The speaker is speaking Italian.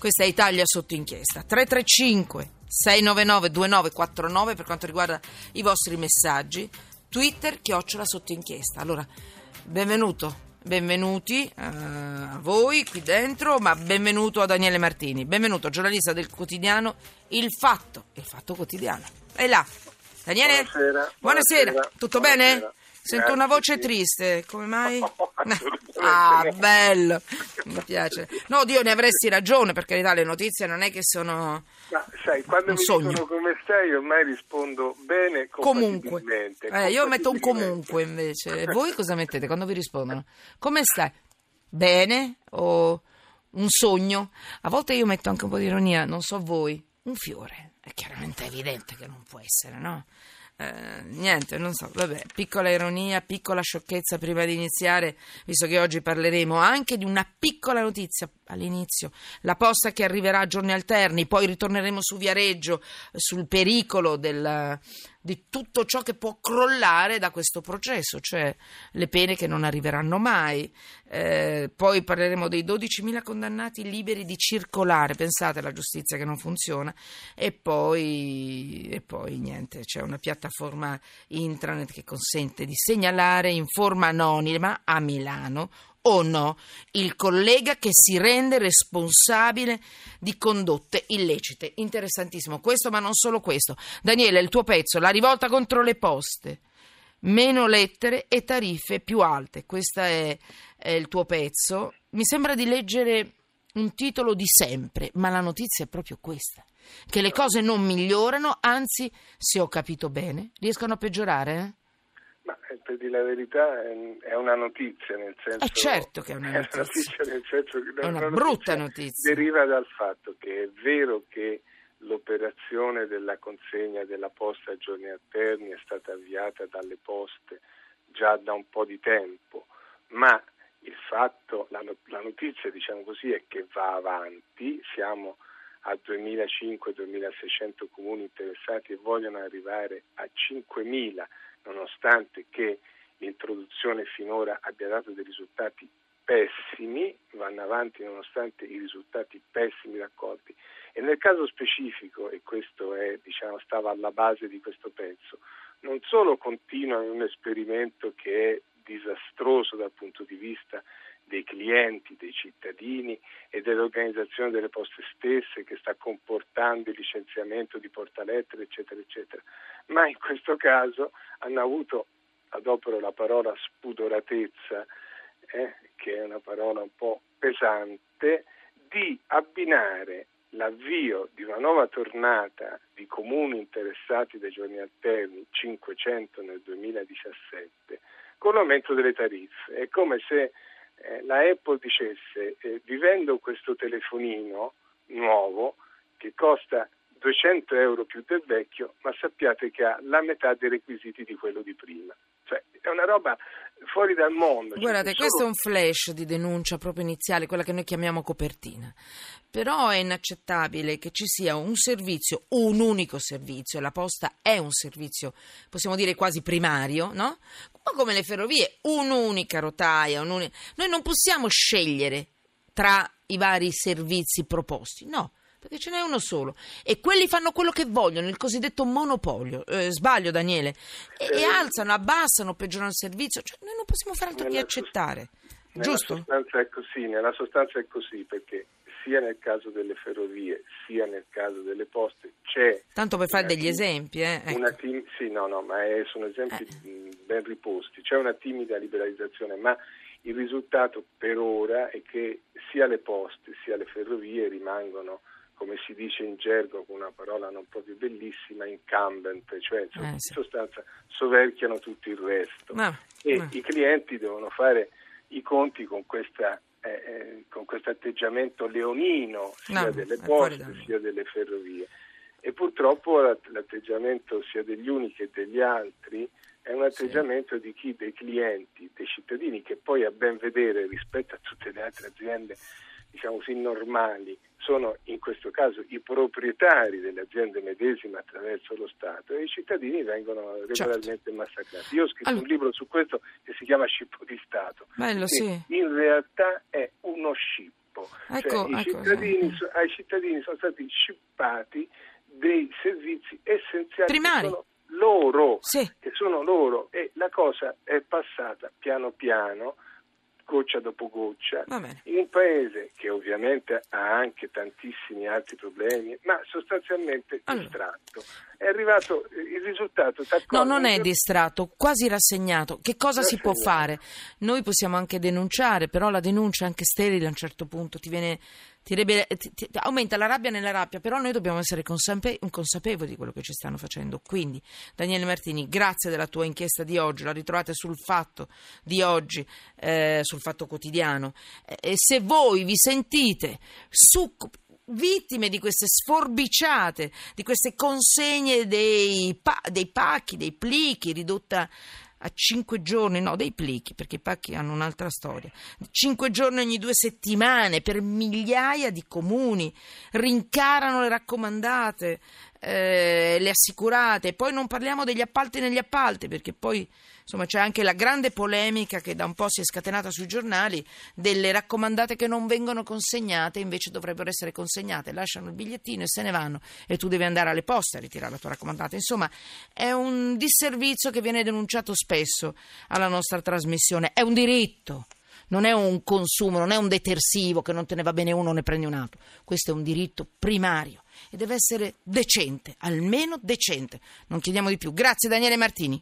Questa è Italia sotto inchiesta. 335 699 2949 per quanto riguarda i vostri messaggi. Twitter chiocciola sotto inchiesta. Allora, benvenuto. Benvenuti eh, a voi qui dentro, ma benvenuto a Daniele Martini, benvenuto giornalista del quotidiano Il Fatto, Il Fatto Quotidiano. E là, Daniele? Buonasera. Buonasera. Buonasera. Tutto Buonasera. bene? Sento una voce triste, come mai? Ah, no. bello, mi piace. No, Dio, ne avresti ragione, per carità, le notizie non è che sono... Ma sai, quando Un mi sogno. dicono come stai, ormai rispondo bene Comunque. Eh, io metto un comunque invece. E voi cosa mettete quando vi rispondono? Come stai? Bene? O un sogno? A volte io metto anche un po' di ironia, non so voi. Un fiore. È chiaramente evidente che non può essere, no? Eh, niente, non so, vabbè, piccola ironia, piccola sciocchezza prima di iniziare, visto che oggi parleremo anche di una piccola notizia. All'inizio, la posta che arriverà a giorni alterni, poi ritorneremo su Viareggio, sul pericolo del- di tutto ciò che può crollare da questo processo, cioè le pene che non arriveranno mai, Eh, poi parleremo dei 12.000 condannati liberi di circolare, pensate alla giustizia che non funziona, e poi, e poi niente, c'è una piattaforma intranet che consente di segnalare in forma anonima a Milano o no il collega che si rende responsabile di condotte illecite. Interessantissimo questo, ma non solo questo. Daniele, il tuo pezzo, la rivolta contro le poste. Meno lettere e tariffe più alte. Questo è, è il tuo pezzo. Mi sembra di leggere un titolo di sempre, ma la notizia è proprio questa. Che le cose non migliorano, anzi, se ho capito bene, riescono a peggiorare. eh? Eh, per dire la verità è, è una notizia, nel senso... Eh, certo che è una notizia. nel senso che È una brutta notizia. Deriva dal fatto che è vero che l'operazione della consegna della posta a giorni alterni è stata avviata dalle poste già da un po' di tempo, ma il fatto, la, la notizia diciamo così è che va avanti, siamo a 2.500-2.600 comuni interessati e vogliono arrivare a 5.000 nonostante che l'introduzione finora abbia dato dei risultati pessimi, vanno avanti nonostante i risultati pessimi raccolti. E nel caso specifico, e questo è, diciamo, stava alla base di questo pezzo, non solo continua in un esperimento che è disastroso dal punto di vista dei clienti, dei cittadini e dell'organizzazione delle poste stesse che sta comportando il licenziamento di portalettere, eccetera, eccetera. Ma in questo caso hanno avuto, adopero la parola spudoratezza, eh, che è una parola un po' pesante, di abbinare l'avvio di una nuova tornata di comuni interessati dai giorni alterni, 500 nel 2017, con l'aumento delle tariffe. È come se eh, la Apple dicesse, eh, vivendo questo telefonino nuovo che costa 200 euro più del vecchio, ma sappiate che ha la metà dei requisiti di quello di prima. Cioè, è una roba fuori dal mondo. Cioè, Guardate, solo- questo è un flash di denuncia proprio iniziale, quella che noi chiamiamo copertina. Però è inaccettabile che ci sia un servizio, un unico servizio, la posta è un servizio, possiamo dire quasi primario, no? Ma come le ferrovie, un'unica rotaia, un'uni- noi non possiamo scegliere tra i vari servizi proposti, no. Perché ce n'è uno solo e quelli fanno quello che vogliono, il cosiddetto monopolio. Eh, sbaglio, Daniele. E, e Eh, alzano, abbassano, peggiorano il servizio. Cioè, noi non possiamo fare altro che accettare. Nella Giusto? sostanza è così, nella sostanza è così perché sia nel caso delle ferrovie sia nel caso delle poste c'è Tanto per fare degli tim- esempi, eh, ecco. tim- sì, no, no, ma è- sono esempi mh, ben riposti. C'è una timida liberalizzazione, ma il risultato per ora è che sia le poste sia le ferrovie rimangono, come si dice in gergo con una parola non proprio bellissima, incumbent, cioè in Eh, sì. sostanza soverchiano tutto il resto No, e no. i clienti devono fare i conti con questa eh, eh, con questo atteggiamento leonino sia No, delle poste sia delle ferrovie e purtroppo l'att- l'atteggiamento sia degli uni che degli altri è un atteggiamento di chi dei clienti, dei cittadini che poi a ben vedere rispetto a tutte le altre aziende diciamo così normali sono in questo caso i proprietari delle aziende medesime attraverso lo Stato e i cittadini vengono regolarmente massacrati. Io ho scritto Certo. Allora- un libro su questo che si chiama Scippo di Stato. Bello, sì. In realtà è uno scippo. scippo. Ecco, cioè, ecco, cittadini, sì. ai cittadini sono stati scippati dei servizi essenziali Primari. loro, Sì. che sono loro e la cosa è passata piano piano, goccia dopo goccia, in un paese che ovviamente ha anche tantissimi altri problemi, ma sostanzialmente Allora. distratto. È arrivato eh, il risultato. No, non è distratto, quasi rassegnato. Che cosa si può Rassegnato. fare? Noi possiamo anche denunciare, però la denuncia anche sterile a un certo punto, ti viene, ti ti- ti- aumenta la rabbia nella rabbia, però noi dobbiamo essere consape- consapevoli di quello che ci stanno facendo. Quindi, Daniele Martini, grazie della tua inchiesta di oggi, la ritrovate sul fatto di oggi, eh, sul fatto quotidiano. E se voi vi sentite succubi vittime di queste sforbiciate, di queste consegne dei, pa- dei pacchi, dei plichi, ridotta a cinque giorni, no, dei plichi, perché i pacchi hanno un'altra storia. Cinque giorni ogni due settimane per migliaia di comuni, rincarano le raccomandate, eh, le assicurate, poi non parliamo degli appalti negli appalti, perché poi insomma c'è anche la grande polemica che da un po' si è scatenata sui giornali delle raccomandate che non vengono consegnate, invece dovrebbero essere consegnate, lasciano il bigliettino e se ne vanno e tu devi andare alle poste a ritirare la tua raccomandata. Insomma, è un disservizio che viene denunciato spesso alla nostra trasmissione, è un diritto. Non è un consumo, non è un detersivo che non te ne va bene uno ne prendi un altro. Questo è un diritto primario e deve essere decente, almeno decente. Non chiediamo di più. Grazie Daniele Martini.